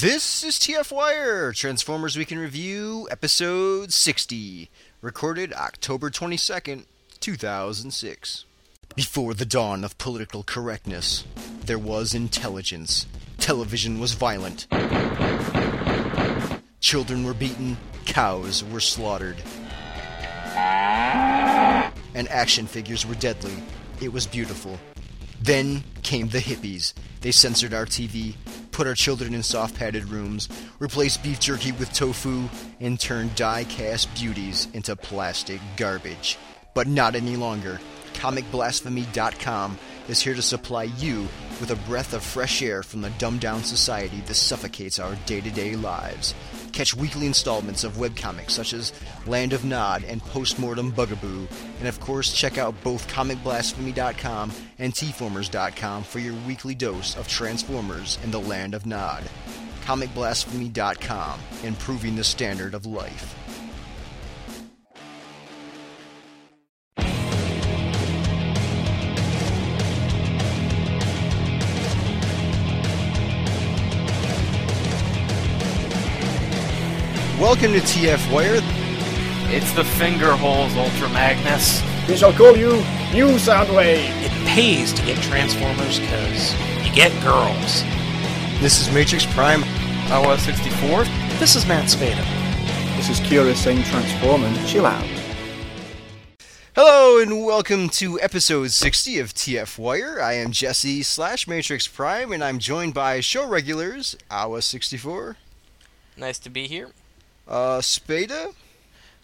This is TF Wire, Transformers Week in Review, episode 60, recorded October 22nd, 2006. Before the dawn of political correctness, there was intelligence. Television was violent. Children were beaten, cows were slaughtered. And action figures were deadly. It was beautiful. Then came the hippies. They censored our TV, put our children in soft padded rooms, replace beef jerky with tofu, and turn die cast beauties into plastic garbage. But not any longer. ComicBlasphemy.com is here to supply you with a breath of fresh air from the dumbed down society that suffocates our day to day lives. Catch weekly installments of webcomics such as Land of Nod and Postmortem Bugaboo, and of course, check out both ComicBlasphemy.com and Tformers.com for your weekly dose of Transformers and the Land of Nod. ComicBlasphemy.com, improving the standard of life. Welcome to TF Wire. It's the finger holes, Ultra Magnus. We shall call you New Soundwave. It pays to get Transformers because you get girls. This is Matrix Prime. Iowa 64. This is Matt Spada. This is Curious saying Transform chill out. Hello and welcome to episode 60 of TF Wire. I am Jesse slash Matrix Prime, and I'm joined by show regulars Awa 64, Nice to be here. Uh, Spada,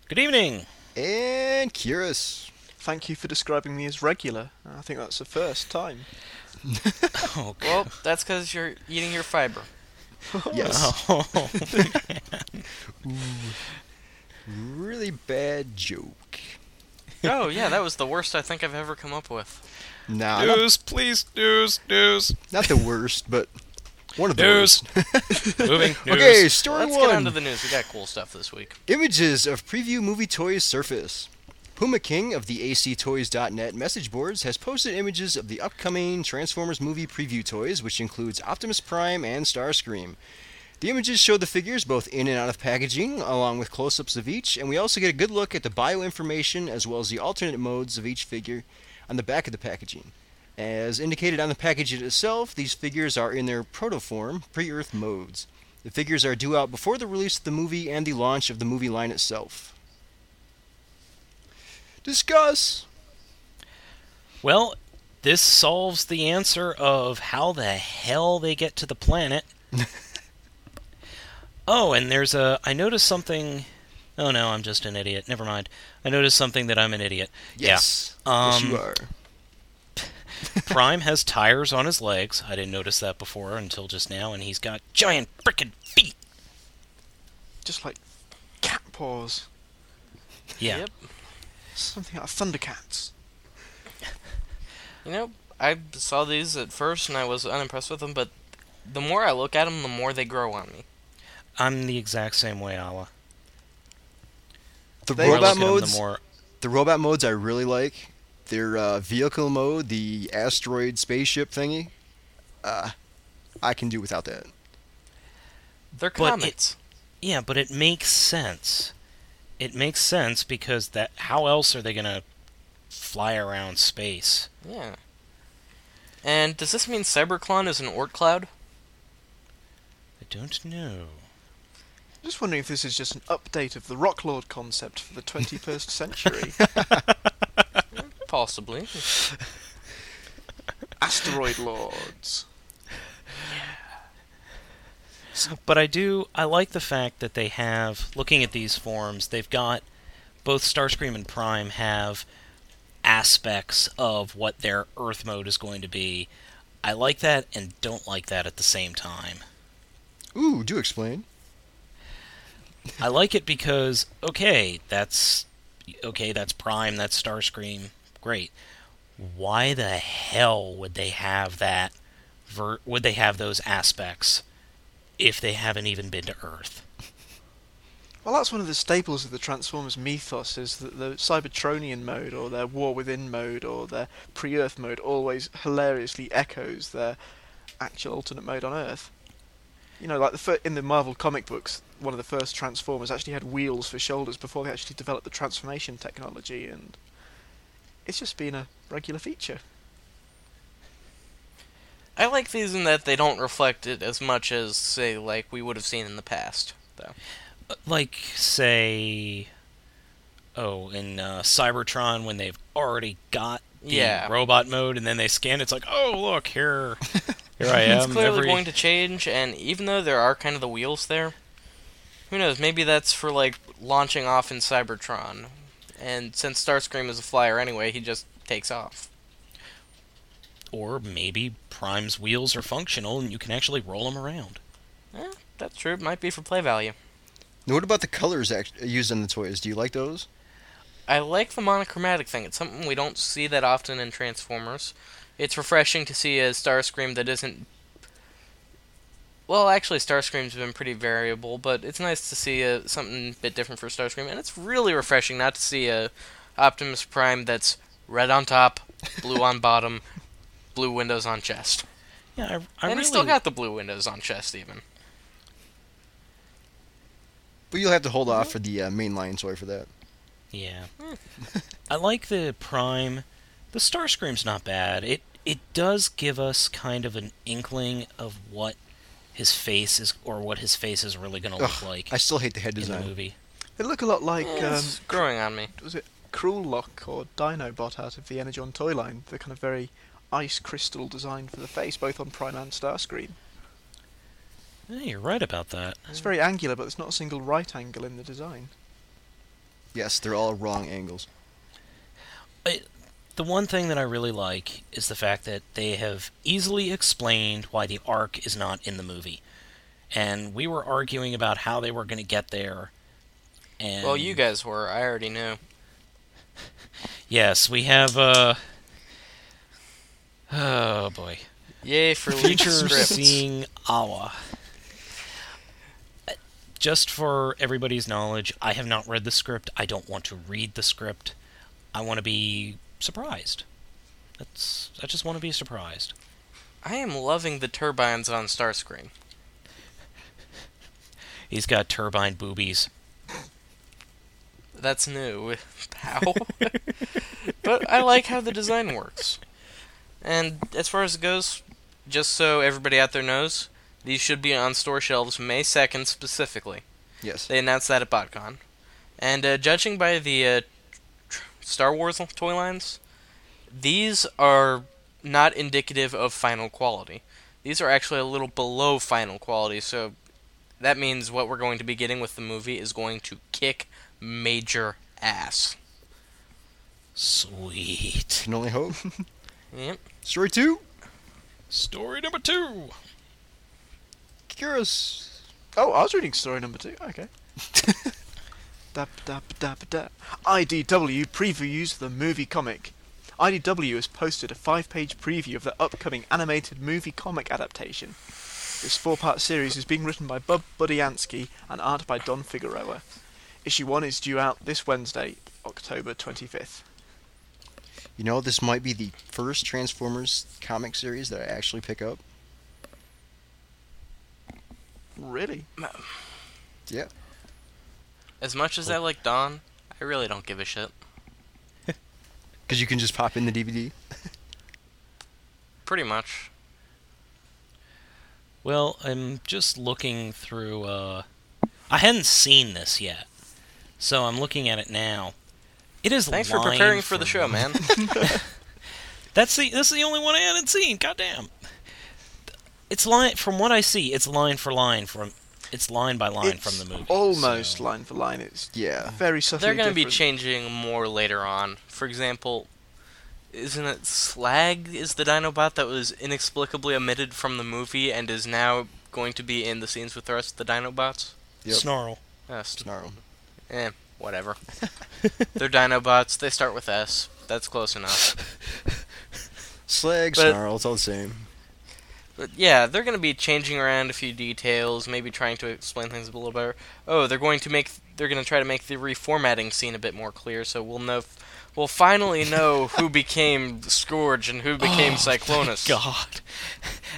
Good evening. and Curious. Thank you for describing me as regular. I think that's the first time. Oh, Well, that's because you're eating your fiber. Yes, Oh. really bad joke. Oh yeah, that was the worst I think I've ever come up with. Nah, not, news, please, news, news, not the worst, but one of news. those. Moving news. Okay, story Let's get on one. to the news. We got cool stuff this week. Images of preview movie toys surface. Puma King of the ACToys.net message boards has posted images of the upcoming Transformers movie preview toys, which includes Optimus Prime and Starscream. The images show the figures both in and out of packaging, along with close ups of each, and we also get a good look at the bio information as well as the alternate modes of each figure on the back of the packaging. As indicated on the package itself, these figures are in their protoform, pre Earth modes. The figures are due out before the release of the movie and the launch of the movie line itself. Discuss! Well, this solves the answer of how the hell they get to the planet. oh, and there's a. I noticed something. Oh no, I'm just an idiot. Never mind. I noticed something that I'm an idiot. Yes. Yeah. yes, Um, you are. Prime has tires on his legs. I didn't notice that before until just now, and he's got giant frickin' feet. Just like cat paws. Yeah. Yep. Something like Thundercats. You know, I saw these at first and I was unimpressed with them, but the more I look at them, the more they grow on me. I'm the exact same way, Awa. The The robot look at 'em, modes, the more the robot modes I really like. Their uh, vehicle mode, the asteroid spaceship thingy. Uh, I can do without that. They're But it- comets. Yeah, but it makes sense. It makes sense because that how else are they gonna fly around space? Yeah. And does this mean Cybertron is an Oort cloud? I don't know. I'm just wondering if this is just an update of the Rock Lord concept for the 21st century. Possibly. Asteroid Lords. Yeah. But I do I like the fact that they have looking at these forms, they've got both Starscream and Prime have aspects of what their Earth mode is going to be. I like that and don't like that at the same time. Ooh, do explain. I like it because okay, that's okay, that's Prime, that's Starscream, great. Why the hell would they have that? Ver- would they have those aspects if they haven't even been to Earth? Well, that's one of the staples of the Transformers mythos is that the Cybertronian mode or their War Within mode or their pre-Earth mode always hilariously echoes their actual alternate mode on Earth. You know, like the fir- in the Marvel comic books, one of the first Transformers actually had wheels for shoulders before they actually developed the transformation technology, and it's just been a regular feature. I like these in that they don't reflect it as much as, say, like we would have seen in the past. Though. Uh, Like, say, oh, in uh, Cybertron when they've already got the Yeah. robot mode, and then they scan, it's like, oh, look here, here I am. it's clearly every- going to change, and even though there are kind of the wheels there, who knows? Maybe that's for like launching off in Cybertron, and since Starscream is a flyer anyway, he just takes off. Or maybe Prime's wheels are functional and you can actually roll them around. Eh, that's true. It might be for play value. Now, what about the colors act- used on the toys? Do you like those? I like the monochromatic thing. It's something we don't see that often in Transformers. It's refreshing to see a Starscream that isn't. Well, actually, Starscream's been pretty variable, but it's nice to see a, something a bit different for Starscream, and it's really refreshing not to see a Optimus Prime that's red on top, blue on bottom, blue windows on chest, Yeah, I, I and really, he's still got the blue windows on chest even. But you'll have to hold off mm-hmm. for the uh, mainline toy for that. Yeah. Hmm. I like the Prime. The Starscream's not bad. It it does give us kind of an inkling of what his face is or what his face is really going to look Ugh, like I still hate the head in the design. movie. They look a lot like Eh, um, growing on me. was it Cruellock or Dinobot out of the Energon toy line? The kind of very ice crystal design for the face, both on Prime and Starscream. Yeah, you're right about that. It's very angular, but there's not a single right angle in the design. Yes, they're all wrong angles. The one thing that I really like is the fact that they have easily explained why the Ark is not in the movie. And we were arguing about how they were going to get there. And Well, you guys were. I already knew. Yes, we have uh Oh boy. Yay for Future seeing Awa. Just for everybody's knowledge, I have not read the script. I don't want to read the script. I want to be surprised. That's I just want to be surprised. I am loving the turbines on Starscream. He's got turbine boobies. That's new. How? but I like how the design works. And as far as it goes, just so everybody out there knows, these should be on store shelves May 2nd specifically. Yes. They announced that at BotCon. And uh, judging by the uh, tr- Star Wars toy lines, these are not indicative of final quality. These are actually a little below final quality, so that means what we're going to be getting with the movie is going to kick major ass. Sweet. Can only hope. Yep. Story two. Story number two. Curious. Oh, I was reading story number two. Okay. IDW previews the movie comic. IDW has posted a five-page preview of the upcoming animated movie comic adaptation. This four-part series is being written by Bob Budiansky and art by Don Figueroa. Issue one is due out this Wednesday, October 25th. You know, this might be the first Transformers comic series that I actually pick up. Really? Yeah. As much as I like Don, I really don't give a shit. Because you can just pop in the DVD. Pretty much. Well, I'm just looking through. Uh, I hadn't seen this yet, so I'm looking at it now. It is. Thanks for lined preparing for the show, man. That's the. This is the only one I hadn't seen. Goddamn. It's line from what I see. It's line for line from. It's line by line it's from the movie. almost so- line for line. It's Yeah. very subtly They're going to be changing more later on. For example, isn't it Slag is the Dinobot that was inexplicably omitted from the movie and is now going to be in the scenes with the rest of the Dinobots? Yep. Snarl. Uh, st- Snarl. eh, whatever. They're Dinobots. They start with S. That's close enough. Slag, But- Snarl, it's all the same. But yeah, they're going to be changing around a few details, maybe trying to explain things a little better. Oh, they're going to make they're going to try to make the reformatting scene a bit more clear, so we'll know. We'll finally know who became Scourge and who became Oh, Cyclonus. God.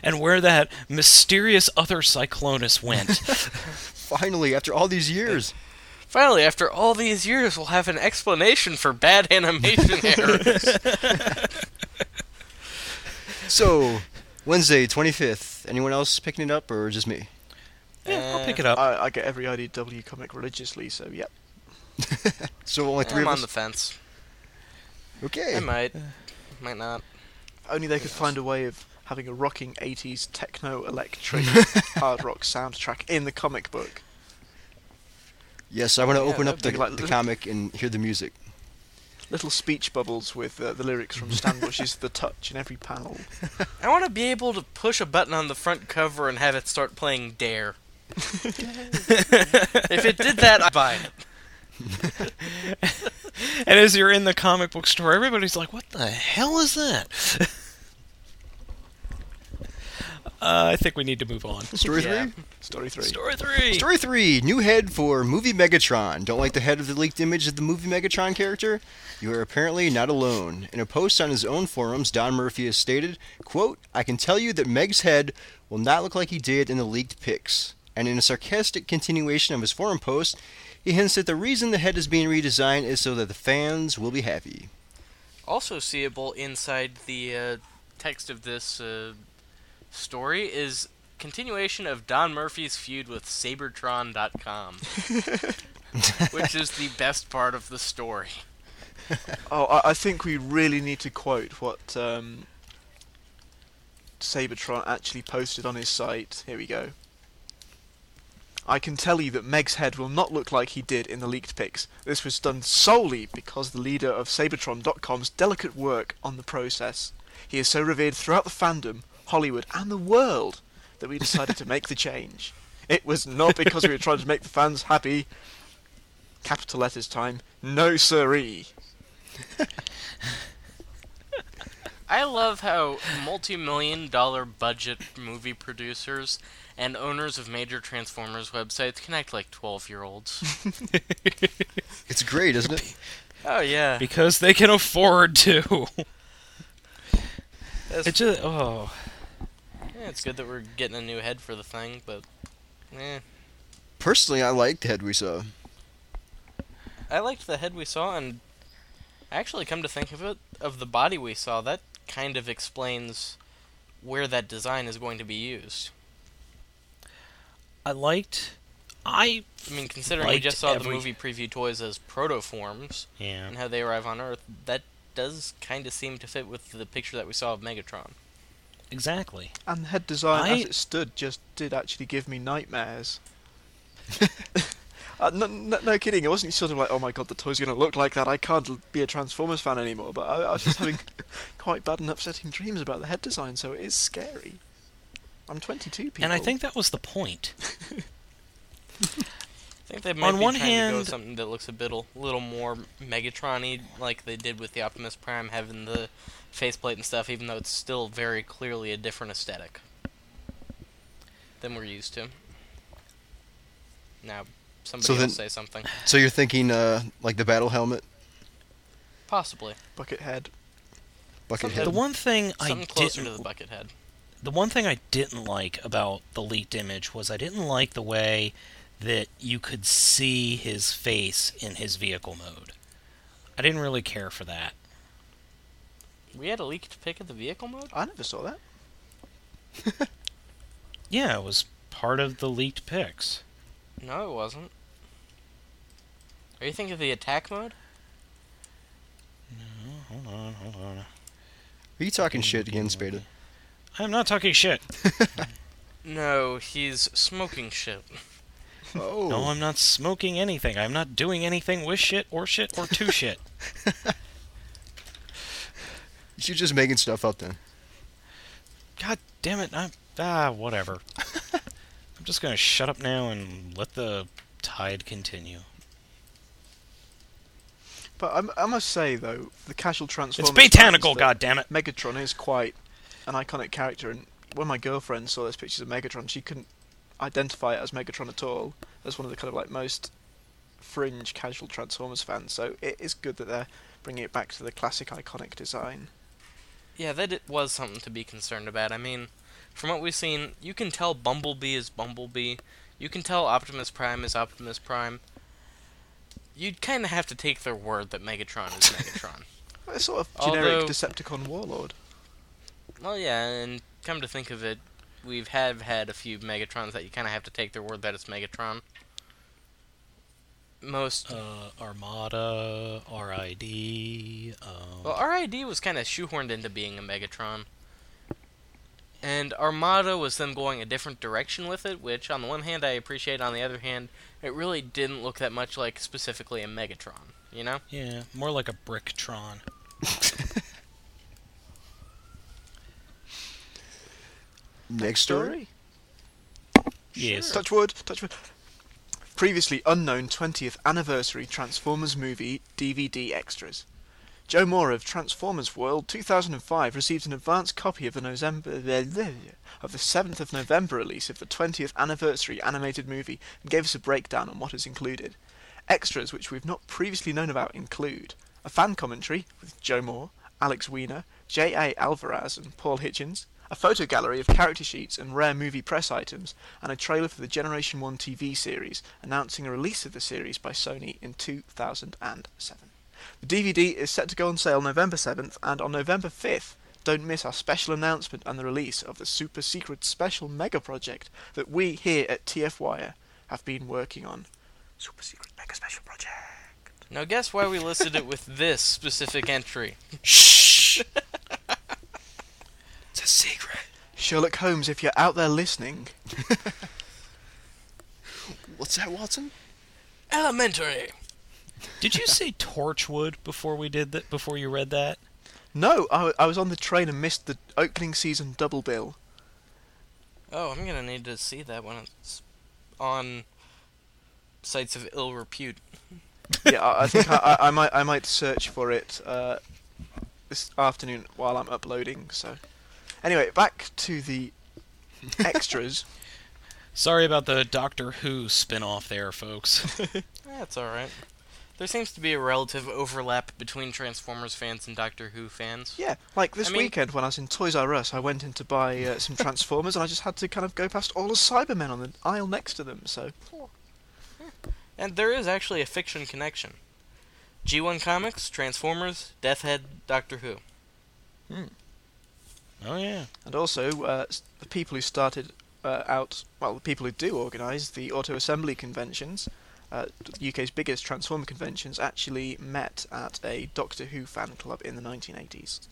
And where that mysterious other Cyclonus went. Finally, after all these years. Finally, after all these years, we'll have an explanation for bad animation errors. So, Wednesday, 25th. Anyone else picking it up, or just me? yeah, I'll Uh, pick it up. I, I get every IDW comic religiously, so yep. So only 3 I'm of on us? the fence. Okay. I might, might not. Only they could find a way of having a rocking 80s techno electric hard rock soundtrack in the comic book. Yes, I want to Yeah, open up the, that'd be like the comic and hear the music. Little speech bubbles with uh, the lyrics from Stan Bush's The Touch in every panel. I want to be able to push a button on the front cover and have it start playing Dare. if it did that, I'd buy it. And as you're in the comic book store, everybody's like, "What the hell is that?" Uh, I think we need to move on. Story Yeah. 3? Story 3. Story three. Story 3 New head for movie Megatron. Don't like the head of the leaked image of the movie Megatron character? You are apparently not alone. In a post on his own forums, Don Murphy has stated, quote, I can tell you that Meg's head will not look like he did in the leaked pics. And in a sarcastic continuation of his forum post, he hints that the reason the head is being redesigned is so that the fans will be happy. Also seeable inside the uh, text of this uh, story is continuation of Don Murphy's feud with Seibertron.com, which is the best part of the story. Oh, I, I think we really need to quote what um, Seibertron actually posted on his site. Here we go. I can tell you that Meg's head will not look like he did in the leaked pics. This was done solely because the leader of Seibertron.com's delicate work on the process. He is so revered throughout the fandom, Hollywood, and the world that we decided to make the change. It was not because we were trying to make the fans happy. Capital letters time. No siree. I love how multi-million dollar budget movie producers and owners of major Transformers websites can act like 12-year-olds. It's great, isn't it? oh yeah. because they can afford to. That's- it just oh, yeah, it's good that we're getting a new head for the thing, but eh. Personally, I liked the head we saw. I liked the head we saw, and actually, come to think of it, of the body we saw, that kind of explains where that design is going to be used. I liked. I I mean, considering we just saw every- the movie preview toys as protoforms yeah. and how they arrive on Earth, that does kind of seem to fit with the picture that we saw of Megatron. Exactly. And the head design I- as it stood just did actually give me nightmares. uh, no, no, no kidding, it wasn't sort of like, oh my god, the toy's going to look like that, I can't be a Transformers fan anymore, but I, I was just having quite bad and upsetting dreams about the head design, so it is scary. I'm 22 people. And I think that was the point. I think they might On be one trying to go with something that looks a bit, a little more Megatron-y, like they did with the Optimus Prime having the faceplate and stuff, even though it's still very clearly a different aesthetic than we're used to. Now, somebody So then- else say something. So you're thinking, uh, like the battle helmet, Possibly. Bucket head. bucket head. The one thing I closer didn't the bucket head. the one thing I didn't like about the leaked image was I didn't like the way that you could see his face in his vehicle mode. I didn't really care for that. We had a leaked pic of the vehicle mode? I never saw that. Yeah, it was part of the leaked pics. No, it wasn't. Are you thinking of the attack mode? No, hold on, hold on. Are you talking shit again, Spada? I'm not talking shit. No, he's smoking shit. Oh. No, I'm not smoking anything. I'm not doing anything with shit or shit or to shit. You're just making stuff up then. God damn it! I'm ah whatever. I'm just gonna shut up now and let the tide continue. But I'm, I must say, though, the casual Transformers. It's Transformers. botanical, fans, that goddammit. Megatron is quite an iconic character, and when my girlfriend saw those pictures of Megatron, she couldn't identify it as Megatron at all. As one of the kind of like most fringe casual Transformers fans. So it is good that they're bringing it back to the classic iconic design. Yeah, that it was something to be concerned about. I mean, from what we've seen, you can tell Bumblebee is Bumblebee. You can tell Optimus Prime is Optimus Prime. You'd kind of have to take their word that Megatron is Megatron. A sort of generic Although- Decepticon warlord. well, yeah, and come to think of it, we've have had a few Megatrons that you kind of have to take their word that it's Megatron. Most Uh, Armada, RID. Um, Well, RID was kind of shoehorned into being a Megatron. And Armada was them going a different direction with it, which, on the one hand, I appreciate. On the other hand, it really didn't look that much like specifically a Megatron. You know? yeah, more like a Bricktron. Next story. Yes. Touch wood, touch wood. Previously unknown 20th anniversary Transformers movie DVD extras. Joe Moore of Transformers World 2005 received an advance copy of the November of the 7th of November release of the 20th anniversary animated movie and gave us a breakdown on what is included. Extras which we've not previously known about include a fan commentary with Joe Moore, Alex Weiner, J.A. Alvarez, and Paul Hitchens, a photo gallery of character sheets and rare movie press items, and a trailer for the Generation 1 TV series announcing a release of the series by Sony in 2007. The DVD is set to go on sale November 7th, and on November 5th, don't miss our special announcement and the release of the super secret special mega project that we here at TF Wire have been working on. Super secret mega special project. Now, guess why we listed it with this specific entry? Shh. It's a secret. Sherlock Holmes, if you're out there listening, What's that, Watson? Elementary! Did you say Torchwood before we did that? Before you read that? no, I, I was on the train and missed the opening season double bill. Oh, I'm gonna need to see that when it's on sites of ill repute. yeah, I, I think I, I, I might I might search for it uh, this afternoon while I'm uploading. So, anyway, back to the extras. Sorry about the Doctor Who spin-off there, folks. That's alright. There seems to be a relative overlap between Transformers fans and Doctor Who fans. yeah, like this I mean- weekend when I was in Toys R Us, I went in to buy uh, some Transformers, and I just had to kind of go past all the Cybermen on the aisle next to them. So, And there is actually a fiction connection. G1 Comics, Transformers, Death Head, Doctor Who. Oh yeah. and also uh, the people who started uh, out, well, the people who do organise the auto assembly conventions. Uh, the UK's biggest Transformer conventions actually met at a Doctor Who fan club in the 1980s.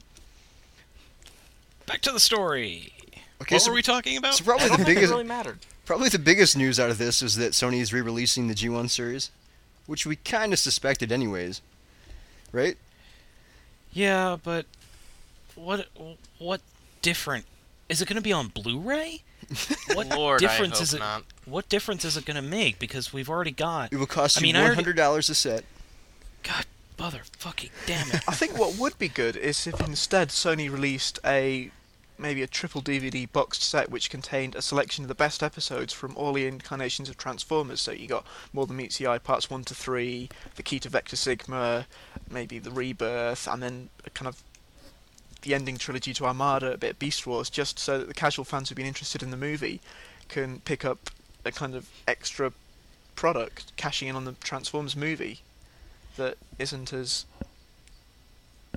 Back to the story. Okay, what so, were we talking about? so I probably don't the think it biggest, really mattered. probably the biggest news out of this is that Sony is re-releasing the G1 series, which we kind of suspected anyways, right? Yeah, but what what different? Is it going to be on Blu-ray? What Lord, difference I hope is it? not. What difference is it going to make? Because we've already got. It will cost I you mean, I one hundred dollars a set. God, mother fucking damn it! I think what would be good is if instead Sony released a maybe a triple DVD boxed set which contained a selection of the best episodes from all the incarnations of Transformers. So you got More Than Meets the Eye parts one to three, the Key to Vector Sigma, maybe the Rebirth, and then a kind of the ending trilogy to Armada, a bit of Beast Wars, just so that the casual fans who've been interested in the movie can pick up a kind of extra product, cashing in on the Transformers movie that isn't as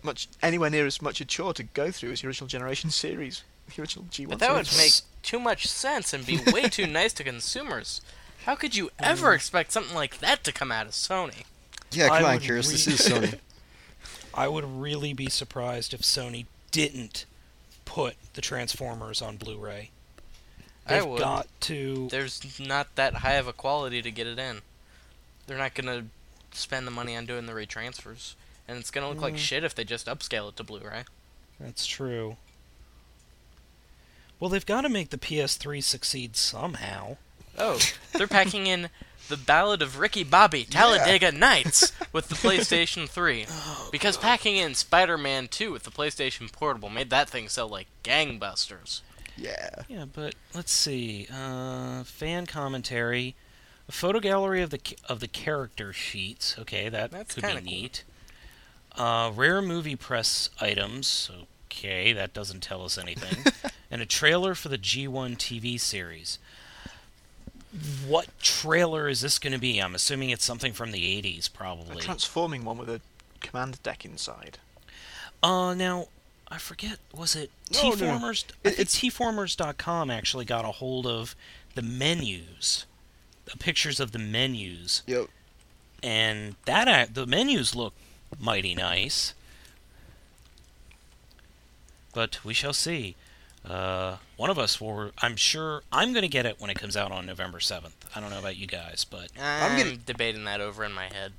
much anywhere near as much a chore to go through as the original generation series, the original G1. But that would make too much sense and be way too nice to consumers. How could you hmm. ever expect something like that to come out of Sony? Yeah, I come on, would Curious. This is Sony. I would really be surprised if Sony didn't put the Transformers on Blu-ray. I They've would. got to. There's not that high of a quality to get it in. They're not gonna spend the money on doing the retransfers, and it's gonna look like Mm. shit if they just upscale it to Blu-ray. That's true. Well, they've got to make the PS3 succeed somehow. Oh, they're packing in the Ballad of Ricky Bobby Talladega Nights with the PlayStation 3. because packing in Spider-Man 2 with the PlayStation Portable made that thing sell like gangbusters. Yeah. Yeah, but let's see. Uh, fan commentary. A photo gallery of the of the character sheets. Okay, that That's could be cool. neat. Uh, rare movie press items. Okay, that doesn't tell us anything. and a trailer for the G1 TV series. What trailer is this going to be? I'm assuming it's something from the 80s, probably. A transforming one with a command deck inside. Uh, now I forget. Was it No, no, no. Tformers? I It- think Tformers.com actually got a hold of the menus, the pictures of the menus, Yep. and that the menus look mighty nice. But we shall see. Uh, one of us will. I'm sure I'm going to get it when it comes out on November 7th. I don't know about you guys, but I'm, gonna- debating that over in my head.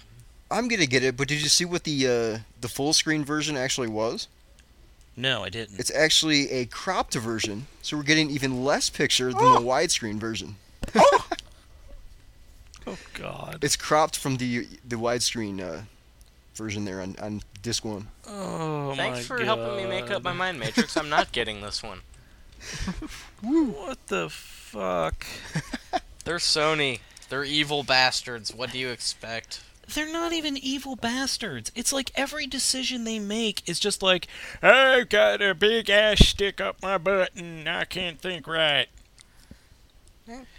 I'm gonna get it, but did you see what the uh, the full screen version actually was? no, I didn't. It's actually a cropped version, so we're getting even less picture than the widescreen version. oh God. It's cropped from the the widescreen uh, version there on, on disc one. Oh Thanks my for helping me make up my mind matrix. I'm not getting this one. What the fuck? They're Sony. They're evil bastards. What do you expect? They're not even evil bastards. It's like every decision they make is just like, I've got a big ass stick up my butt and I can't think right.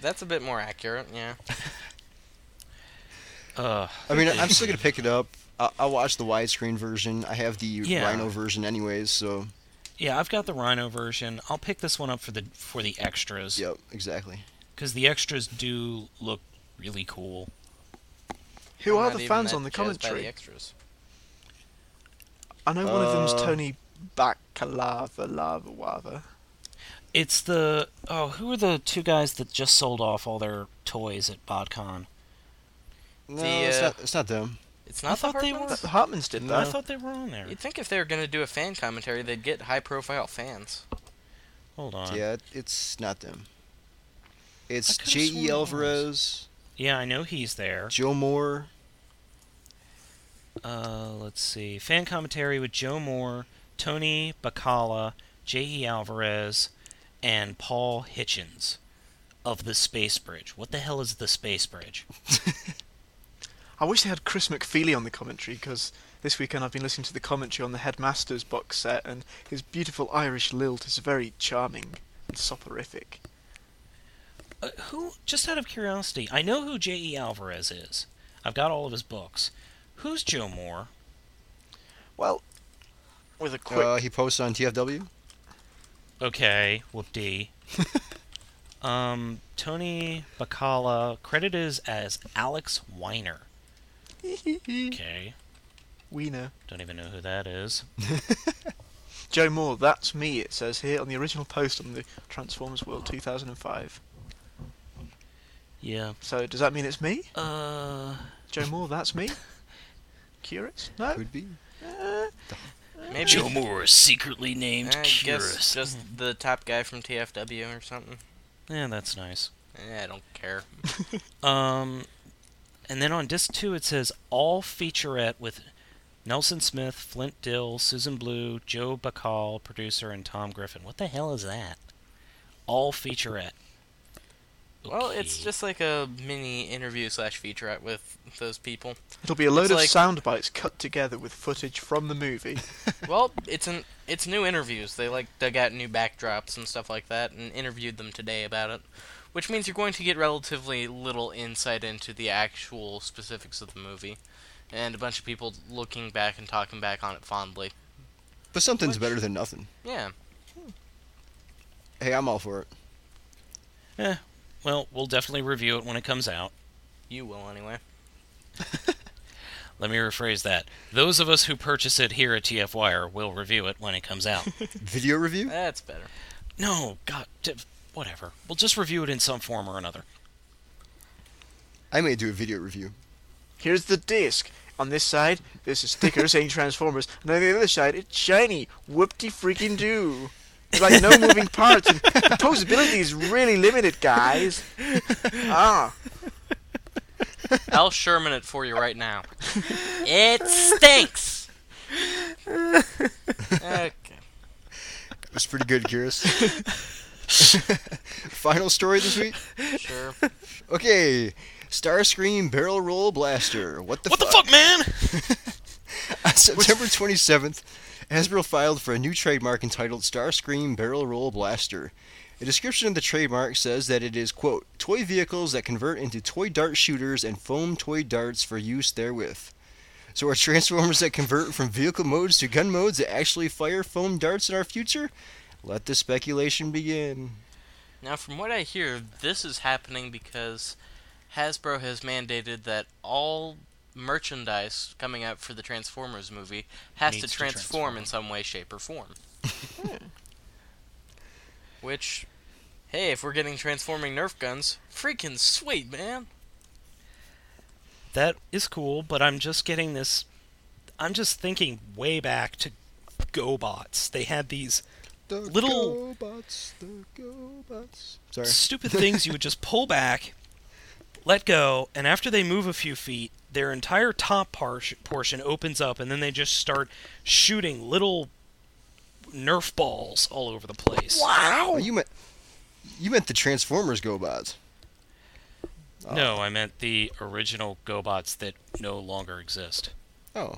That's a bit more accurate, yeah. Uh, I mean, I'm still gonna pick it up. I, I'll watch the widescreen version. I have the Yeah. Rhino version anyways, so yeah, I've got the Rhino version. I'll pick this one up for the for the extras yep, exactly. because the extras do look really cool. Who I'm are the fans on the jazzed by commentary? The extras. I know one of them's Uh, Tony Bacalava Lava Wava. It's the oh, who are the two guys that just sold off all their toys at BotCon? No, The, it's uh, not. It's not them. It's I not the thought they Hartmans? The Hartmans did No. I thought they were on there. You'd think if they were going to do a fan commentary, they'd get high-profile fans. Hold on. Yeah, it's not them. It's I could've J. sworn E. it was. Alvarez, Yeah, I know he's there. Joe Moore. Uh, let's see. Fan commentary with Joe Moore, Tony Bacala, J.E. Alvarez, and Paul Hitchens of the Space Bridge. What the hell is the Space Bridge? I wish they had Chris McFeely on the commentary because this weekend I've been listening to the commentary on the Headmasters box set, and his beautiful Irish lilt is very charming and soporific. Uh, who? Just out of curiosity, I know who J.E. Alvarez is. I've got all of his books. Who's Joe Moore? Well, with a quick Uh, he posted on TFW. Okay, whoop-dee. um, Tony Bacala, credited as Alex Weiner. Okay, wiener. don't even know who that is. Joe Moore, that's me. It says here on the original post on the Transformers World 2005. Yeah. So does that mean it's me, Uh, Joe Moore? That's me. Curious? No. Could be. Uh, Maybe Joe Moore is secretly named I Curious. just the top guy from TFW or something. Yeah, that's nice. Yeah, I don't care. Um, and then on disc two it says all featurette with Nelson Smith, Flint Dille, Susan Blu, Joe Bacal, producer, and Tom Griffin. What the hell is that? All featurette. Well, it's just like a mini interview slash featurette with those people. it'll be a load It's of like- sound bites cut together with footage from the movie. well, it's an it's new interviews. They like dug out new backdrops and stuff like that and interviewed them today about it, which means you're going to get relatively little insight into the actual specifics of the movie, and a bunch of people looking back and talking back on it fondly. But something's Which- better than nothing. Yeah, Hey, I'm all for it. Eh, Well, we'll definitely review it when it comes out. you will anyway. Let me rephrase that. Those of us who purchase it here at TFWire will review it when it comes out. Video review? That's better. no, God, d- whatever. We'll just review it in some form or another. I may do a video review. Here's the disc. On this side, there's a sticker saying Transformers, and on the other side, it's shiny. Whoop-de freaking do. There's like no moving parts, and composability is really limited, guys. Ah, I'll Sherman it for you right now. It stinks. okay. It was pretty good, Curious. Final story this week? Sure. Okay. Starscream Barrel Roll Blaster. What the what fuck? the fuck, man? On September 27th, Hasbro filed for a new trademark entitled Starscream Barrel Roll Blaster. A description of the trademark says that it is, quote, toy vehicles that convert into toy dart shooters and foam toy darts for use therewith. So are Transformers that convert from vehicle modes to gun modes that actually fire foam darts in our future? Let the speculation begin. Now, from what I hear, this is happening because Hasbro has mandated that all merchandise coming out for the Transformers movie has Needs to to transform, transform. in some way, shape, or form. Which, hey, if we're getting transforming Nerf guns, freaking sweet, man! That is cool, but I'm just getting this. I'm just thinking way back to GoBots. They had these The Little- GoBots, the GoBots. Sorry. stupid things you would just pull back, let go, and after they move a few feet, their entire top par- portion opens up, and then they just start shooting little Nerf balls all over the place. Oh, you meant you meant the Transformers GoBots. No, oh. I meant the original GoBots that no longer exist. Oh,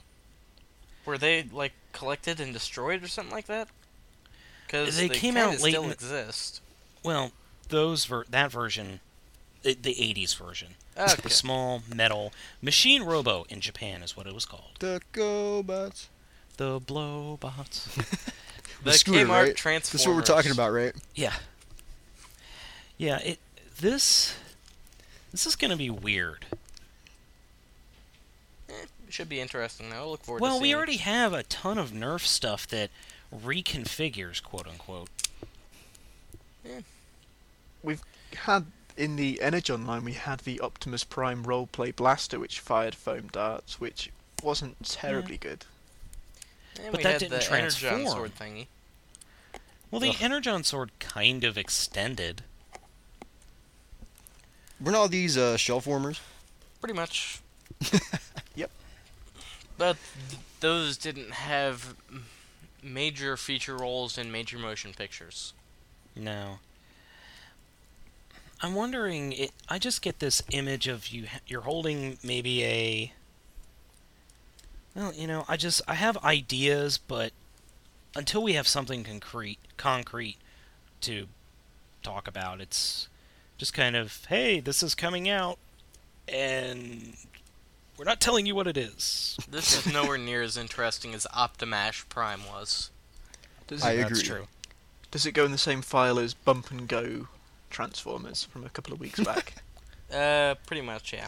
Were they, like, collected and destroyed or something like that? Because They they, came out late still in the- exist. Well, those ver- that version, the, the 80s version, Okay. the small metal machine robo in Japan is what it was called. the GoBots. The Blowbots. The scooter, Kmart right? Transformers. That's what we're talking about, right? Yeah. Yeah, it this this is going to be weird. It should be interesting, though. I look forward to it. Well, seeing we it. already have a ton of Nerf stuff that reconfigures, quote unquote. Yeah. We've had in the Energon line, we had the Optimus Prime roleplay blaster, which fired foam darts, which wasn't terribly good. And But we that had didn't the Energon transform. sword thingy. Well, the Ugh. Energon sword kind of extended. Weren't all these uh, shell formers? Pretty much. Yep. But th- those didn't have m- major feature roles in major motion pictures. No. I'm wondering. It, I just get this image of you. You're holding maybe a. Well, you know, I just I have ideas, but until we have something concrete, concrete to talk about, it's just kind of hey, this is coming out, and we're not telling you what it is. This is nowhere near as interesting as Optimash Prime was. Does I agree. That's true. does it go in the same file as Bump and Go Transformers from a couple of weeks back? Uh, pretty much, yeah.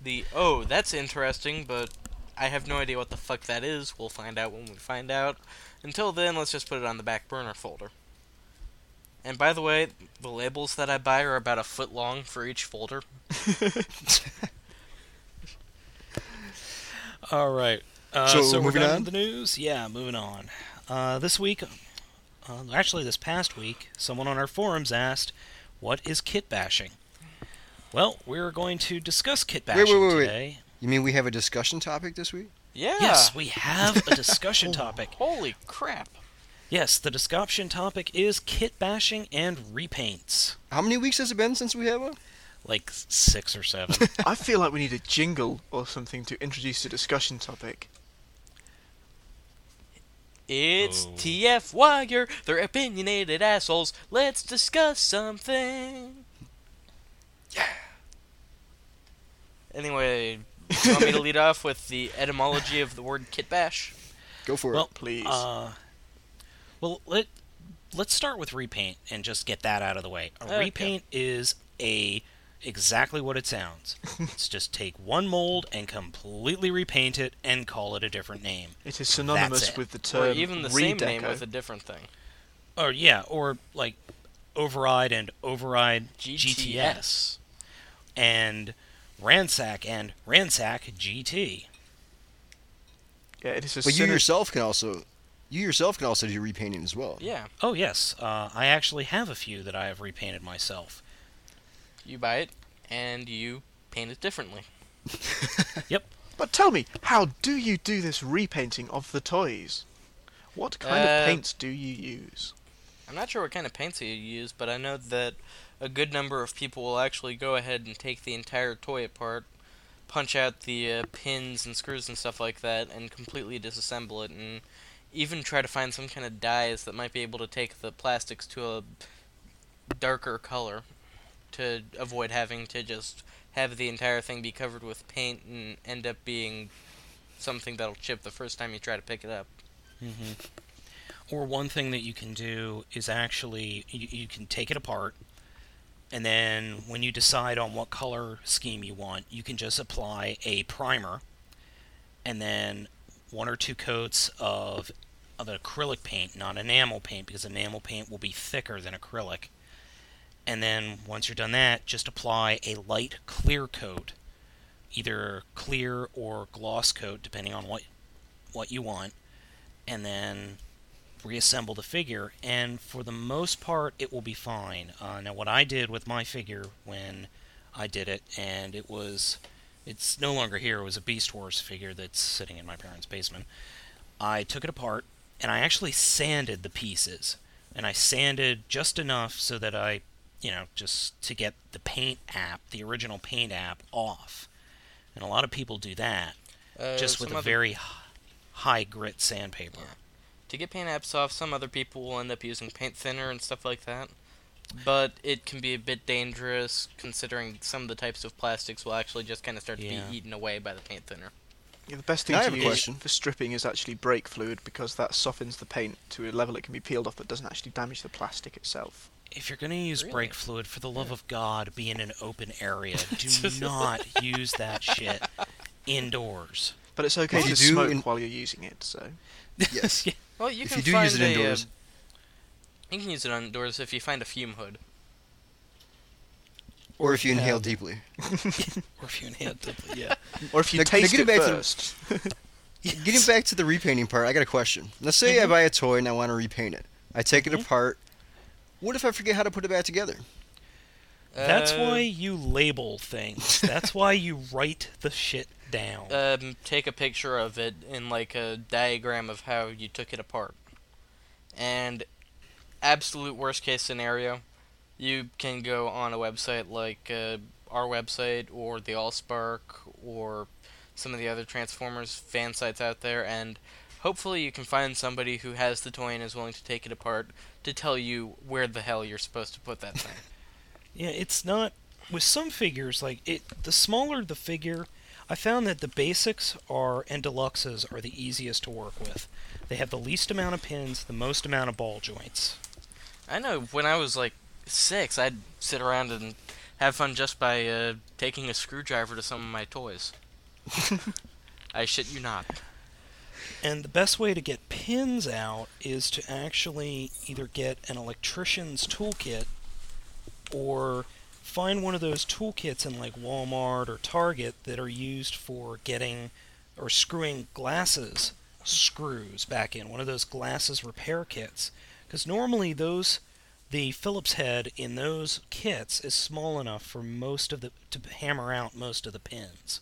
The oh, that's interesting, but I have no idea what the fuck that is. We'll find out when we find out. Until then, let's just put it on the back burner folder. And by the way, the labels that I buy are about a foot long for each folder. All right. Uh, So, so, we're moving done on? with the news. Yeah, moving on. Uh, this week, uh, actually, this past week, someone on our forums asked, "What is kit bashing?" Well, we're going to discuss kit bashing wait, wait, wait. today. You mean we have a discussion topic this week? Yeah. Yes, we have a discussion topic. Holy crap! Yes, the discussion topic is kit bashing and repaints. How many weeks has it been since we have one? Like six or seven. I feel like we need a jingle or something to introduce the discussion topic. It's Oh. TF Wire. They're opinionated assholes. Let's discuss something. Yeah. Anyway, you want me to lead off with the etymology of the word kit bash? Go for well, it. Please. Uh, well, let let's start with repaint and just get that out of the way. A Okay. repaint is a exactly what it sounds. it's just take one mold and completely repaint it and call it a different name. it is synonymous it. with the term or term even the same name with a different thing. Or yeah, or like override and override GTS, GTS. and ransack and ransack GT. Yeah, it is a But you syno- yourself can also, you yourself can also do repainting as well. Yeah, Oh yes, uh, I actually have a few that I have repainted myself. you buy it and you paint it differently. Yep. But tell me, how do you do this repainting of the toys? What kind Uh, of paints do you use? I'm not sure what kind of paints you use, but I know that a good number of people will actually go ahead and take the entire toy apart, punch out the uh, pins and screws and stuff like that, and completely disassemble it, and even try to find some kind of dyes that might be able to take the plastics to a darker color to avoid having to just have the entire thing be covered with paint and end up being something that'll chip the first time you try to pick it up. hmm Or one thing that you can do is actually you, you can take it apart, and then when you decide on what color scheme you want, you can just apply a primer, and then one or two coats of of acrylic paint, not enamel paint, because enamel paint will be thicker than acrylic. And then once you're done that, just apply a light clear coat, either clear or gloss coat, depending on what what you want, and then reassemble the figure. And for the most part, it will be fine. Uh, now, what I did with my figure when I did it, and it was it's no longer here. It was a Beast Wars figure that's sitting in my parents' basement. I took it apart and I actually sanded the pieces. And I sanded just enough so that I, you know, just to get the paint app, the original paint app, off. And a lot of people do that Uh, just with a other- very high grit sandpaper. To get paint apps off, some other people will end up using paint thinner and stuff like that. But it can be a bit dangerous considering some of the types of plastics will actually just kind of start to be eaten away by the paint thinner. Yeah, the best thing I to have a use question. for stripping is actually brake fluid because that softens the paint to a level it can be peeled off but doesn't actually damage the plastic itself. If you're going to use Really? brake fluid, for the love of God, be in an open area. Do not use that shit indoors. But it's okay If to smoke in- while you're using it, so. Yes. Well, you If can you do find use it a, uh, indoors- you can use it indoors if you find a fume hood. or if you Yeah. inhale deeply. Or if you inhale deeply, yeah. Or if you Now- now taste getting it back to the- first. Getting back to the repainting part, I got a question. Let's say I buy a toy and I want to repaint it. I take it apart. What if I forget how to put it back together? That's Uh, why you label things. That's why you write the shit down. um, take a picture of it in like a diagram of how you took it apart. And absolute worst case scenario, you can go on a website like uh, our website or the AllSpark or some of the other Transformers fan sites out there, and hopefully you can find somebody who has the toy and is willing to take it apart to tell you where the hell you're supposed to put that thing. Yeah, it's not with some figures like it. The smaller the figure, I found that the basics are and deluxes are the easiest to work with. They have the least amount of pins, the most amount of ball joints. I know when I was like six, I'd sit around and have fun just by uh, taking a screwdriver to some of my toys. I shit you not. And the best way to get pins out is to actually either get an electrician's toolkit or find one of those toolkits in like Walmart or Target that are used for getting or screwing glasses screws back in one of those glasses repair kits because normally those the Phillips head in those kits is small enough for most of the to hammer out most of the pins.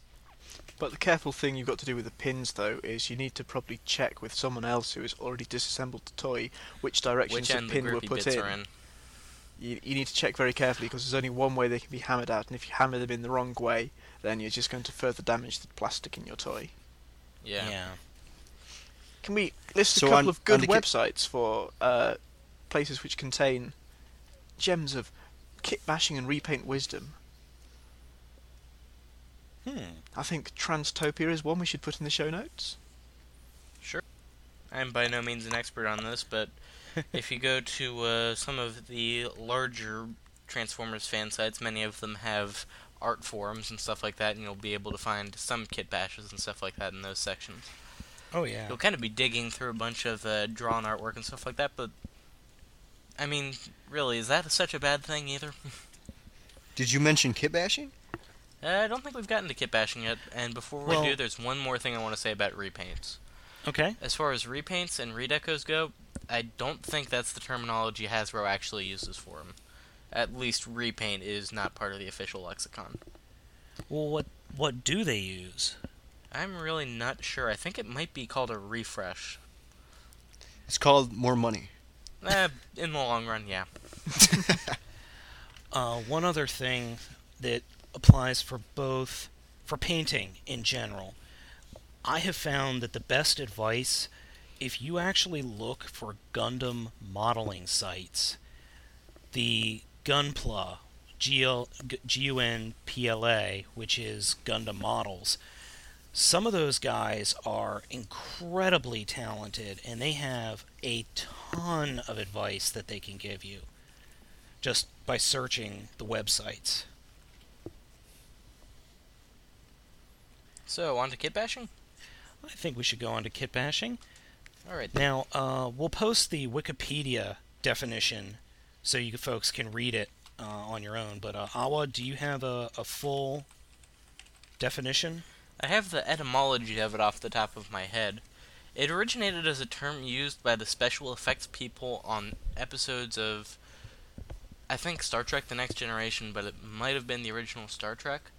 But the careful thing you've got to do with the pins, though, is you need to probably check with someone else who has already disassembled the toy which directions Which the end the pin were put in. in. You, you need to check very carefully because there's only one way they can be hammered out, and if you hammer them in the wrong way, then you're just going to further damage the plastic in your toy. Yeah. Can we list So a couple on- of good on the websites for uh, places which contain gems of kit bashing and repaint wisdom? Hmm. I think Transtopia is one we should put in the show notes. Sure. I'm by no means an expert on this, but if you go to uh, some of the larger Transformers fan sites, many of them have art forums and stuff like that, and you'll be able to find some kit bashes and stuff like that in those sections. Oh yeah. You'll kind of be digging through a bunch of uh, drawn artwork and stuff like that, but I mean, really, is that such a bad thing either? Did you mention kit bashing? Uh, I don't think we've gotten to kit bashing yet, and before we Well- do, there's one more thing I want to say about repaints. Okay. As far as repaints and redecos go, I don't think that's the terminology Hasbro actually uses for them. At least repaint is not part of the official lexicon. Well, what what do they use? I'm really not sure. I think it might be called a refresh. It's called more money. Eh, in the long run, yeah. Uh, one other thing that applies for both for painting in general. I have found that the best advice, if you actually look for Gundam modeling sites, the Gunpla, G-L- G- G-U-N-P-L-A, which is Gundam Models, some of those guys are incredibly talented and they have a ton of advice that they can give you just by searching the websites. So, on to kit bashing? I think we should go on to kit bashing. Alright. Now, uh, we'll post the Wikipedia definition so you folks can read it uh, on your own. But, uh, Awa, do you have a, a full definition? I have the etymology of it off the top of my head. It originated as a term used by the special effects people on episodes of, I think, Star Trek The Next Generation, but it might have been the original Star Trek.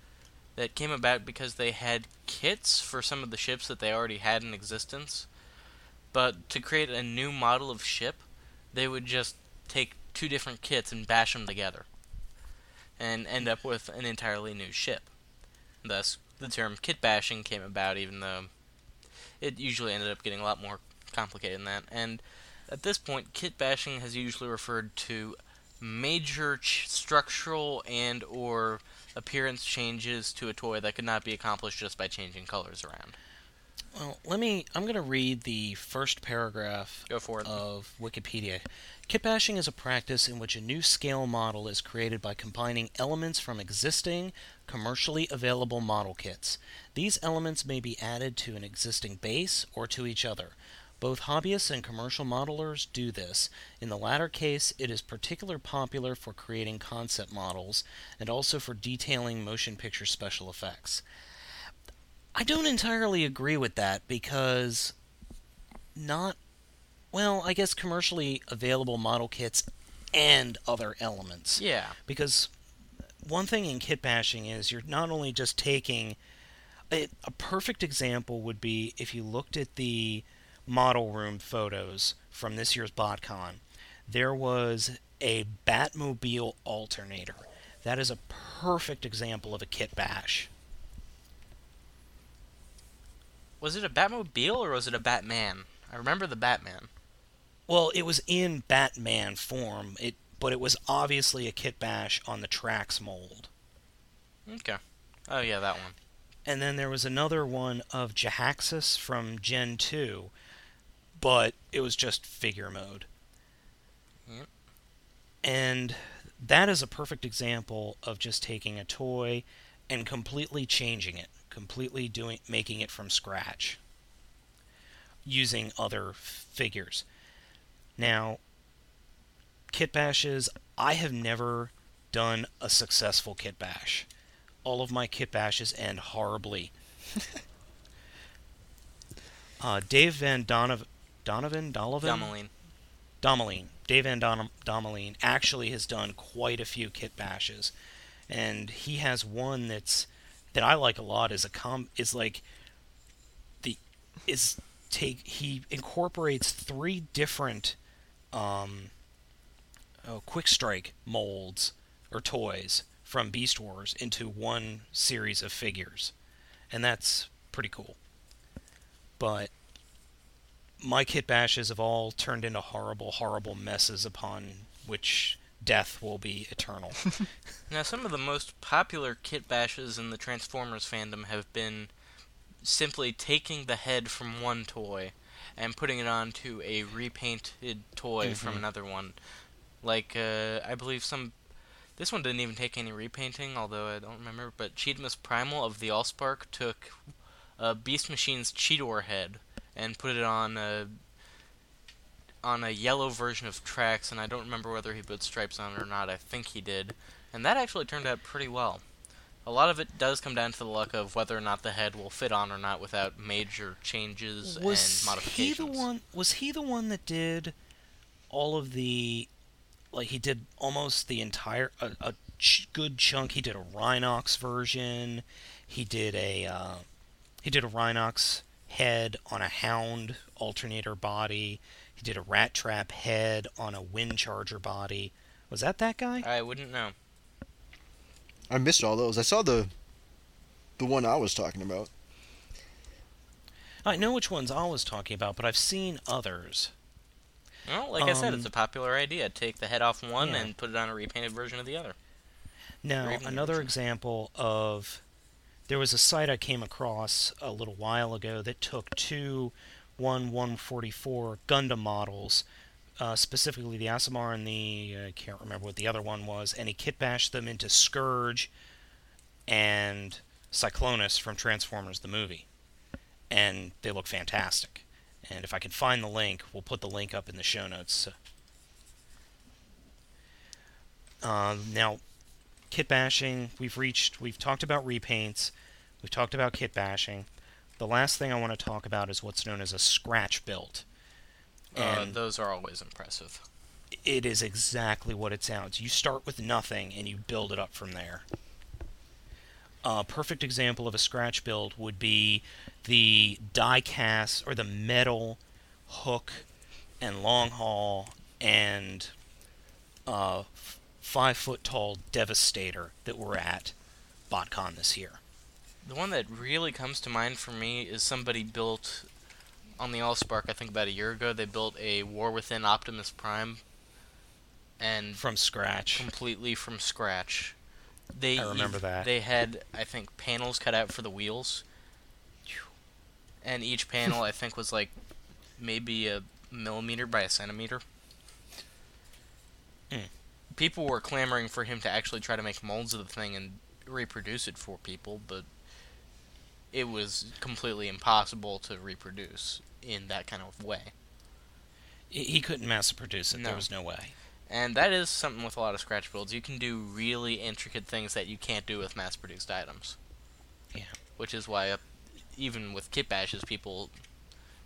That came about because they had kits for some of the ships that they already had in existence. But to create a new model of ship, they would just take two different kits and bash them together. And end up with an entirely new ship. Thus, the term kit bashing came about, even though it usually ended up getting a lot more complicated than that. And at this point, kit bashing has usually referred to major ch- structural and or appearance changes to a toy that could not be accomplished just by changing colors around. Well, let me. I'm going to read the first paragraph Go for it. of Wikipedia. Kit bashing is a practice in which a new scale model is created by combining elements from existing, commercially available model kits. These elements may be added to an existing base or to each other. Both hobbyists and commercial modelers do this. In the latter case, it is particularly popular for creating concept models and also for detailing motion picture special effects. I don't entirely agree with that because not well, I guess commercially available model kits and other elements. yeah. Because one thing in kit bashing is you're not only just taking a, a perfect example would be if you looked at the model room photos from this year's BotCon. There was a Batmobile alternator. That is a perfect example of a kit bash. Was it a Batmobile or was it a Batman? I remember the Batman. Well, it was in Batman form, it but it was obviously a kitbash on the Tracks mold. Okay. Oh yeah, that one. And then there was another one of Jhiaxus from Gen 2, but it was just figure mode. Yep. And that is a perfect example of just taking a toy and completely changing it, completely doing making it from scratch using other figures. Now, kit bashes, I have never done a successful kit bash. All of my kit bashes end horribly. uh, Dave Van Donov- Donovan, Donovan, Dumoulin. Domeline, Dave Van Dom- Domeline actually has done quite a few kit bashes, and he has one that's that I like a lot. Is a com is like the is take he incorporates three different um oh, quick strike molds or toys from Beast Wars into one series of figures, and that's pretty cool. But my kit bashes have all turned into horrible, horrible messes upon which death will be eternal. Now, some of the most popular kit bashes in the Transformers fandom have been simply taking the head from one toy and putting it onto a repainted toy from Mhm. another one. Like, uh, I believe some. This one didn't even take any repainting, although I don't remember. But Cheetmus Primal of the Allspark took uh, Beast Machine's Cheetor head and put it on a on a yellow version of tracks, and I don't remember whether he put stripes on it or not. I think he did, and that actually turned out pretty well. A lot of it does come down to the luck of whether or not the head will fit on or not without major changes was and he the one? Was he the one that did all of the? Like he did almost the entire a, a ch- good chunk. He did a Rhinox version. He did a uh, he did a Rhinox head on a Hound alternator body. He did a Rattrap head on a Windcharger body. Was that that guy? I wouldn't know. I missed all those. I saw the the one I was talking about. I know which ones I was talking about, but I've seen others. Well, like I said, it's Um, a popular idea. Take the head off one yeah. and put it on a repainted version of the other. Now, Or another original. example of there was a site I came across a little while ago that took two 1 144 Gundam models, uh, specifically the Asshimar and the I can't remember what the other one was, and he kit bashed them into Scourge and Cyclonus from Transformers the movie, and they look fantastic. And if I can find the link, we'll put the link up in the show notes. Uh, now, kit bashing, we've reached, we've talked about repaints, we've talked about kit bashing. The last thing I want to talk about is what's known as a scratch build. Uh, those are always impressive. it is exactly what it sounds. You start with nothing and you build it up from there. A perfect example of a scratch build would be the die cast or the metal hook and long haul and uh, five foot tall Devastator that we're at BotCon this year. The one that really comes to mind for me is somebody built on the Allspark. I think about a year ago. They built a War Within Optimus Prime, and From scratch. completely from scratch. They I remember that. They had, I think, panels cut out for the wheels, and each panel I think was like maybe a millimeter by a centimeter. Hmm. People were clamoring for him to actually try to make molds of the thing and reproduce it for people, but it was completely impossible to reproduce in that kind of way. He couldn't mass produce it. There was no way. And that is something with a lot of scratch builds. You can do really intricate things that you can't do with mass-produced items. Yeah. Which is why, uh, even with kit bashes, people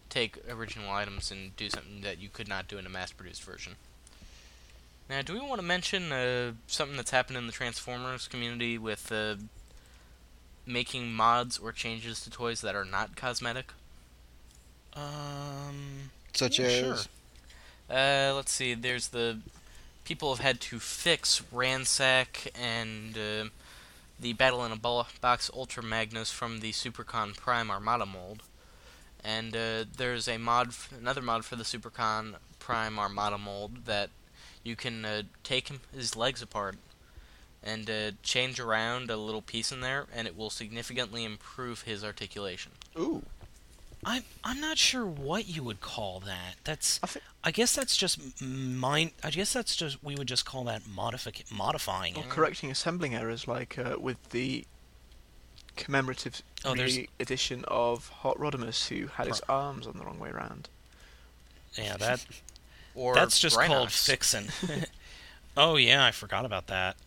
take original items and do something that you could not do in a mass-produced version. Now, do we want to mention uh, something that's happened in the Transformers community with uh, making mods or changes to toys that are not cosmetic? Um, Such Yeah, as sure. Uh, let's see. There's the people have had to fix Ransack and uh, the Battle in a Box Ultra Magnus from the Supercon Prime Armada mold, and uh, there's a mod, f- another mod for the Supercon Prime Armada mold that you can uh, take him, his legs apart and uh, change around a little piece in there, and it will significantly improve his articulation. Ooh. I'm I'm not sure what you would call that. That's I think I guess that's just mine. I guess that's just we would just call that modific modifying or it. correcting assembling errors like uh, with the commemorative Oh, there's- edition of Hot Rodimus who had his Pro- arms on the wrong way around. Yeah, that Or that's just called fixing. oh yeah, I forgot about that.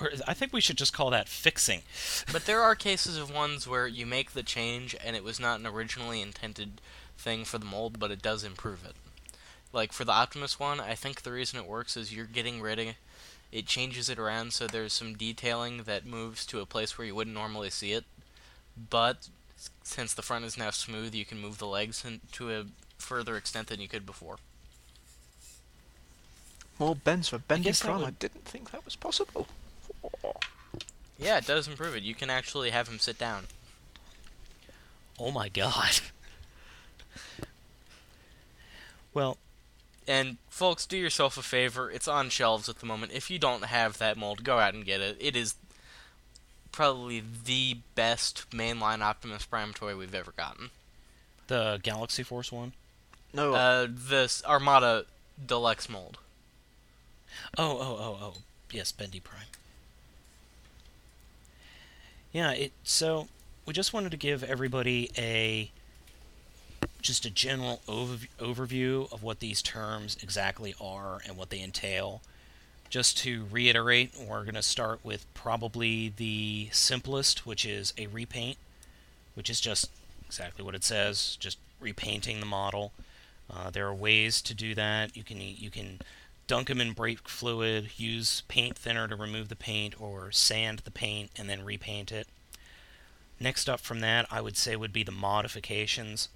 Or I think we should just call that fixing. But there are cases of ones where you make the change and it was not an originally intended thing for the mold, but it does improve it. Like for the Optimus one, I think the reason it works is you're getting rid of it changes it around so there's some detailing that moves to a place where you wouldn't normally see it. But since the front is now smooth, you can move the legs in, to a further extent than you could before. More bends for bending from. I didn't think that was possible. Yeah, it does improve it. You can actually have him sit down. Oh my god. Well, And folks, do yourself a favor. It's on shelves at the moment. If you don't have that mold, go out and get it. It is probably the best mainline Optimus Prime toy we've ever gotten. the Galaxy Force one. No, Uh, this Armada Deluxe mold. Oh, oh, oh, oh. Yes, Bendy Prime. Yeah, it so we just wanted to give everybody a just a general overv- overview of what these terms exactly are and what they entail. Just to reiterate, we're going to start with probably the simplest, which is a repaint, which is just exactly what it says, just repainting the model. Uh, there are ways to do that. You can you can dunk them in brake fluid, use paint thinner to remove the paint, or sand the paint and then repaint it. Next up from that, I would say would be the modifications.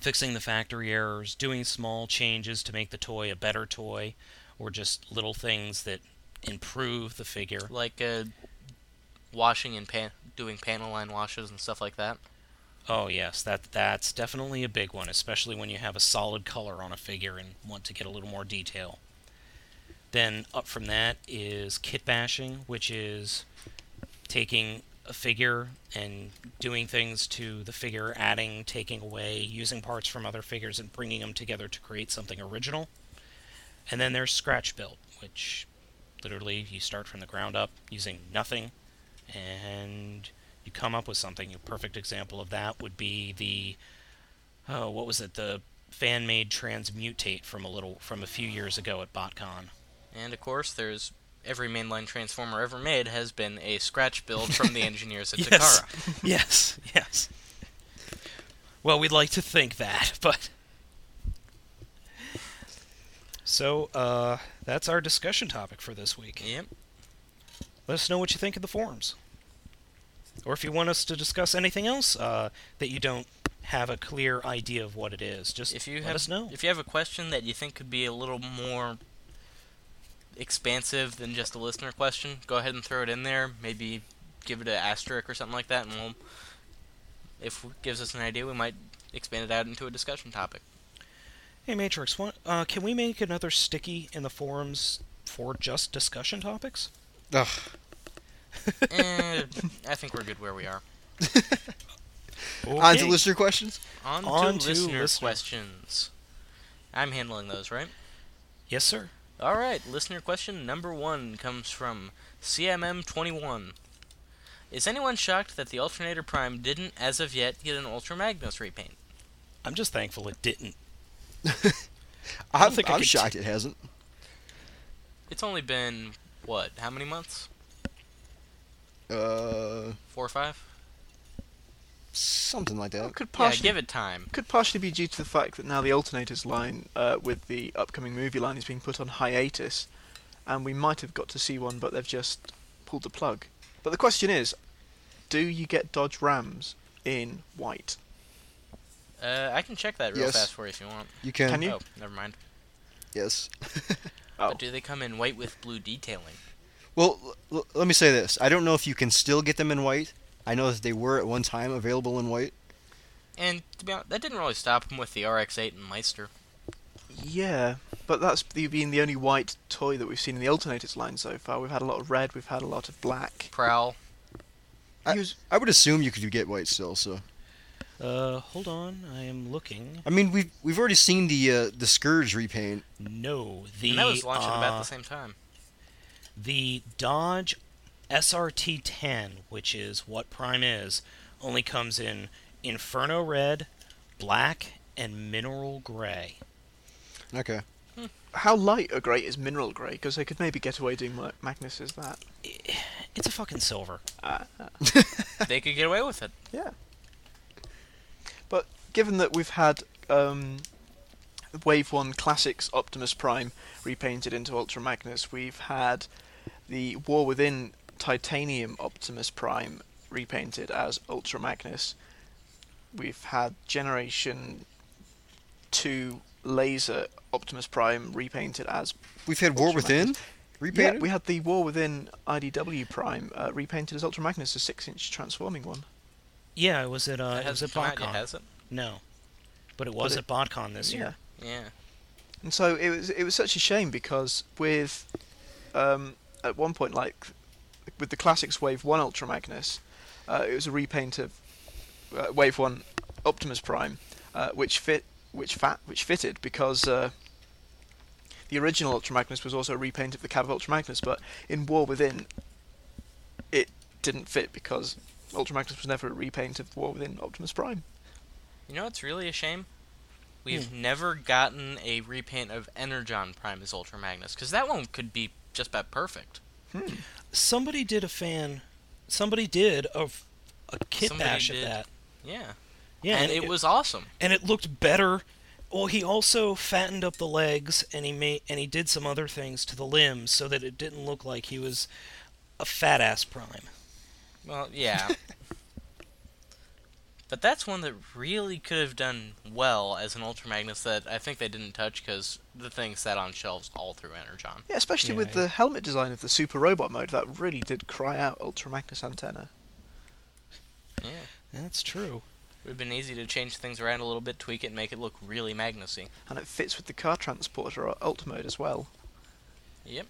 fixing the factory errors, doing small changes to make the toy a better toy, or just little things that improve the figure. Like uh, washing and pan- doing panel line washes and stuff like that. Oh yes, that that's definitely a big one, especially when you have a solid color on a figure and want to get a little more detail. Then up from that is kit bashing, which is taking a figure and doing things to the figure, adding, taking away, using parts from other figures and bringing them together to create something original. And then there's scratch build, which literally you start from the ground up using nothing and you come up with something. A perfect example of that would be the oh, what was it? The fan-made transmutate from a little from a few years ago at BotCon. And of course, there's every mainline transformer ever made has been a scratch build from the engineers at Yes. Takara. yes, yes. Well, we'd like to think that, but so uh, that's our discussion topic for this week. Yep. Let us know what you think of the forums, or if you want us to discuss anything else uh, that you don't have a clear idea of what it is. Just If you let have us know. if you have a question that you think could be a little more expansive than just a listener question, go ahead and throw it in there. Maybe give it an asterisk or something like that, and we'll if it gives us an idea, we might expand it out into a discussion topic. Hey Matrix, what, uh, can we make another sticky in the forums for just discussion topics? Ugh. Eh, I think we're good where we are. On to Okay. listener questions. On, On to, to listener, listener. questions. I'm handling those, right? Yes, sir. All right, listener question number one comes from CMM21. Is anyone shocked that the Alternator Prime didn't, as of yet, get an Ultra Magnus repaint? I'm just thankful it didn't. I'm, think I I'm could shocked it hasn't. It's only been what? How many months? Uh, Four or five? Something like that. Could Yeah, partially give it time. could partially be due to the fact that now the alternators line uh, with the upcoming movie line is being put on hiatus, and we might have got to see one, but they've just pulled the plug. But the question is, do you get Dodge Rams in white? Uh, I can check that real Yes. fast for you if you want. You can. Can you? Oh, never mind. Yes. Oh. But do they come in white with blue detailing? Well, l- l- let me say this. I don't know if you can still get them in white. I know that they were at one time available in white. And to be honest, that didn't really stop them with the RX-8 and Meister. Yeah, but that's the, been the only white toy that we've seen in the alternators line so far. We've had a lot of red, we've had a lot of black. Prowl. I- Use- I would assume you could get white still. So Uh, hold on. I am looking. I mean, we've we've already seen the uh, the Scourge repaint. No, the and that was launching about uh, the same time. The Dodge SRT10, which is what Prime is, only comes in Inferno Red, Black, and Mineral Gray. Okay. How light a grey is mineral grey? Because they could maybe get away doing Ma- Magnus as that. It's a fucking silver. Uh, they could get away with it. Yeah. But given that we've had um, Wave 1 Classics Optimus Prime repainted into Ultra Magnus, we've had the War Within Titanium Optimus Prime repainted as Ultra Magnus. We've had Generation 2 Laser Optimus Prime repainted as. We've had War Ultra Within repainted. Yeah, we had the War Within IDW Prime uh, repainted as Ultra Magnus, a 6 inch transforming one. Yeah, it was at uh, That it was at hasn't come out yet, BotCon. has it? No, but it was it- at BotCon this year. Yeah. And so it was it was such a shame because with um, at one point like with the classics Wave One Ultra Magnus, uh, it was a repaint of uh, Wave One Optimus Prime, uh, which fit which fat which fitted because uh, the original Ultra Magnus was also a repaint of the cab of Ultra Magnus, but in War Within, it didn't fit because Ultra Magnus was never a repaint of War Within Optimus Prime. You know it's really a shame? We've never gotten a repaint of Energon Prime as Ultra Magnus, because that one could be just about perfect. Hmm. Somebody did a fan. Somebody did a, a kit Somebody bash did. of that. Yeah. Yeah, and it was awesome. and it looked better. Well, he also fattened up the legs, and he made and he did some other things to the limbs so that it didn't look like he was a fat ass prime. Well, yeah. But that's one that really could have done well as an Ultra Magnus that I think they didn't touch because the thing sat on shelves all through Energon. Yeah, especially Yeah, with yeah. the helmet design of the Super Robot mode, that really did cry out Ultra Magnus antenna. Yeah. That's true. It would have been easy to change things around a little bit, tweak it, and make it look really Magnusy. And it fits with the car transporter or Ultra mode as well. Yep.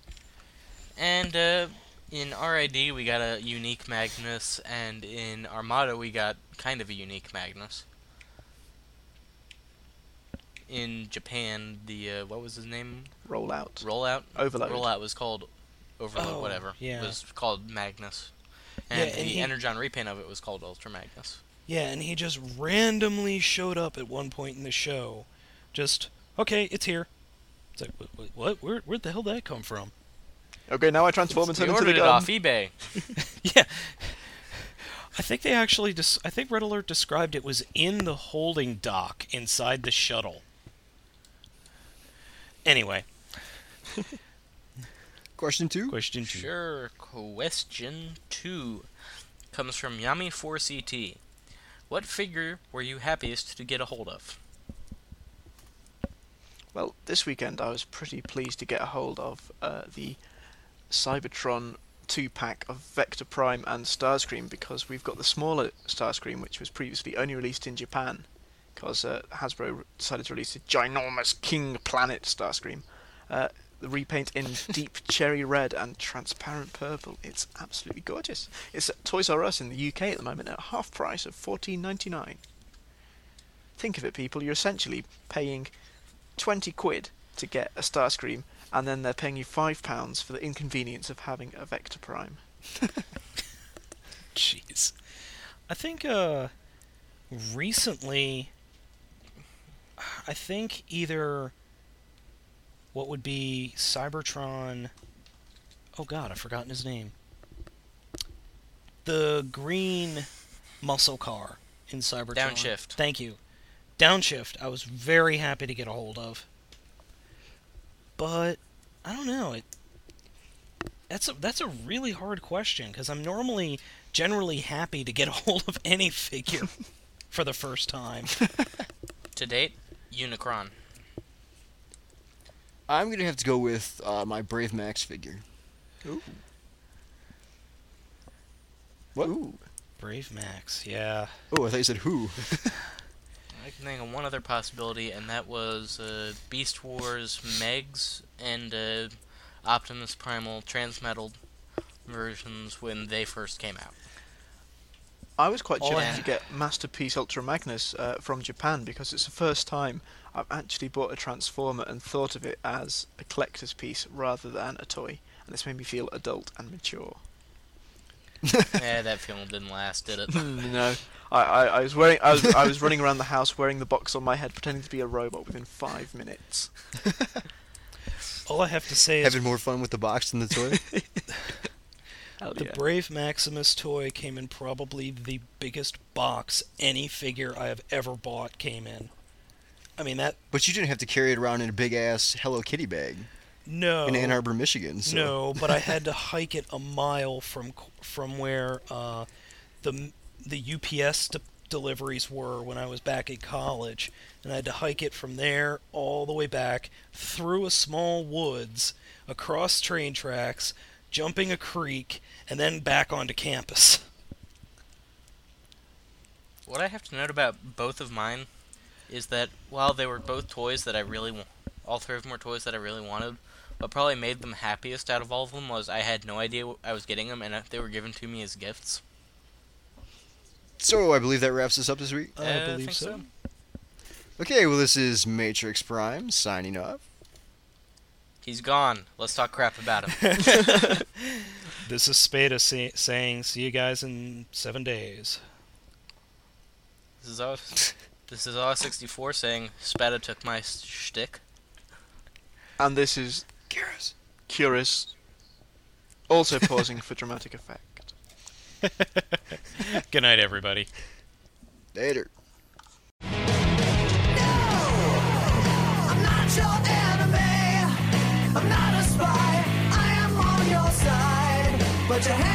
And uh, in RID we got a unique Magnus, and in Armada we got kind of a unique Magnus. In Japan, the uh, what was his name? Rollout. Rollout. Overload. Rollout was called Overload, Oh, whatever. yeah. Was called Magnus. Yeah, And and the he- Energon repaint of it was called Ultra Magnus. Yeah, and he just randomly showed up at one point in the show. Just, okay, it's here. It's like, what? what, what? Where, where'd the hell did that come from? Okay, now I transform and We turn into ordered the it gun. off eBay. Yeah. I think they actually dis- I think Red Alert described it was in the holding dock inside the shuttle. Anyway, Question two. question two. Sure. Question two comes from Yami4CT. What figure were you happiest to get a hold of? Well, this weekend I was pretty pleased to get a hold of uh, the Cybertron two pack of Vector Prime and Starscream because we've got the smaller Starscream, which was previously only released in Japan because uh, Hasbro decided to release a ginormous King Planet Starscream. Uh, the repaint in deep cherry red and transparent purple. It's absolutely gorgeous. It's at Toys R Us in the UK at the moment at half price of fourteen ninety nine. Think of it, people. You're essentially paying 20 quid to get a Starscream, and then they're paying you £5 for the inconvenience of having a Vector Prime. Jeez. I think uh recently I think either what would be Cybertron Oh god, I've forgotten his name. The green muscle car in Cybertron. Downshift. Thank you. Downshift. I was very happy to get a hold of. But I don't know. It that's a that's a really hard question because I'm normally generally happy to get a hold of any figure for the first time. To date, Unicron. I'm gonna have to go with uh, my Brave Max figure. Ooh. What? Ooh. Brave Max, yeah. Oh, I thought you said who. I can think of one other possibility, and that was uh, Beast Wars Megs and uh, Optimus Primal Transmetal versions when they first came out. I was quite Oh, chuffed yeah. to get Masterpiece Ultra Magnus uh, from Japan because it's the first time I've actually bought a Transformer and thought of it as a collector's piece rather than a toy, and this made me feel adult and mature. yeah, that film didn't last, did it? no, I, I, I was wearing I was, I was running around the house wearing the box on my head, pretending to be a robot within five minutes. All I have to say is Having more fun with the box than the toy. Hell the yeah. Brave Maximus toy came in probably the biggest box any figure I have ever bought came in. I mean that but you didn't have to carry it around in a big ass Hello Kitty bag no in Ann Arbor, Michigan. So. No, but I had to hike it a mile from from where uh, the the UPS de- deliveries were when I was back at college, and I had to hike it from there all the way back through a small woods, across train tracks, jumping a creek, and then back onto campus. What I have to note about both of mine is that while they were both toys that I really, all three of them were toys that I really wanted, what probably made them happiest out of all of them was I had no idea I was getting them, and uh, they were given to me as gifts. So I believe that wraps us up this week. I Uh, believe think so. Okay, well this is Matrix Prime signing off. He's gone. Let's talk crap about him. This is Spada say- saying, "See you guys in seven days." this is all. This is R64 saying Spada took my s- shtick. And this is Curious. Curious, also pausing for dramatic effect. Good night, everybody. Later. I'm your enemy. I'm not a spy. I am on your side. But you hang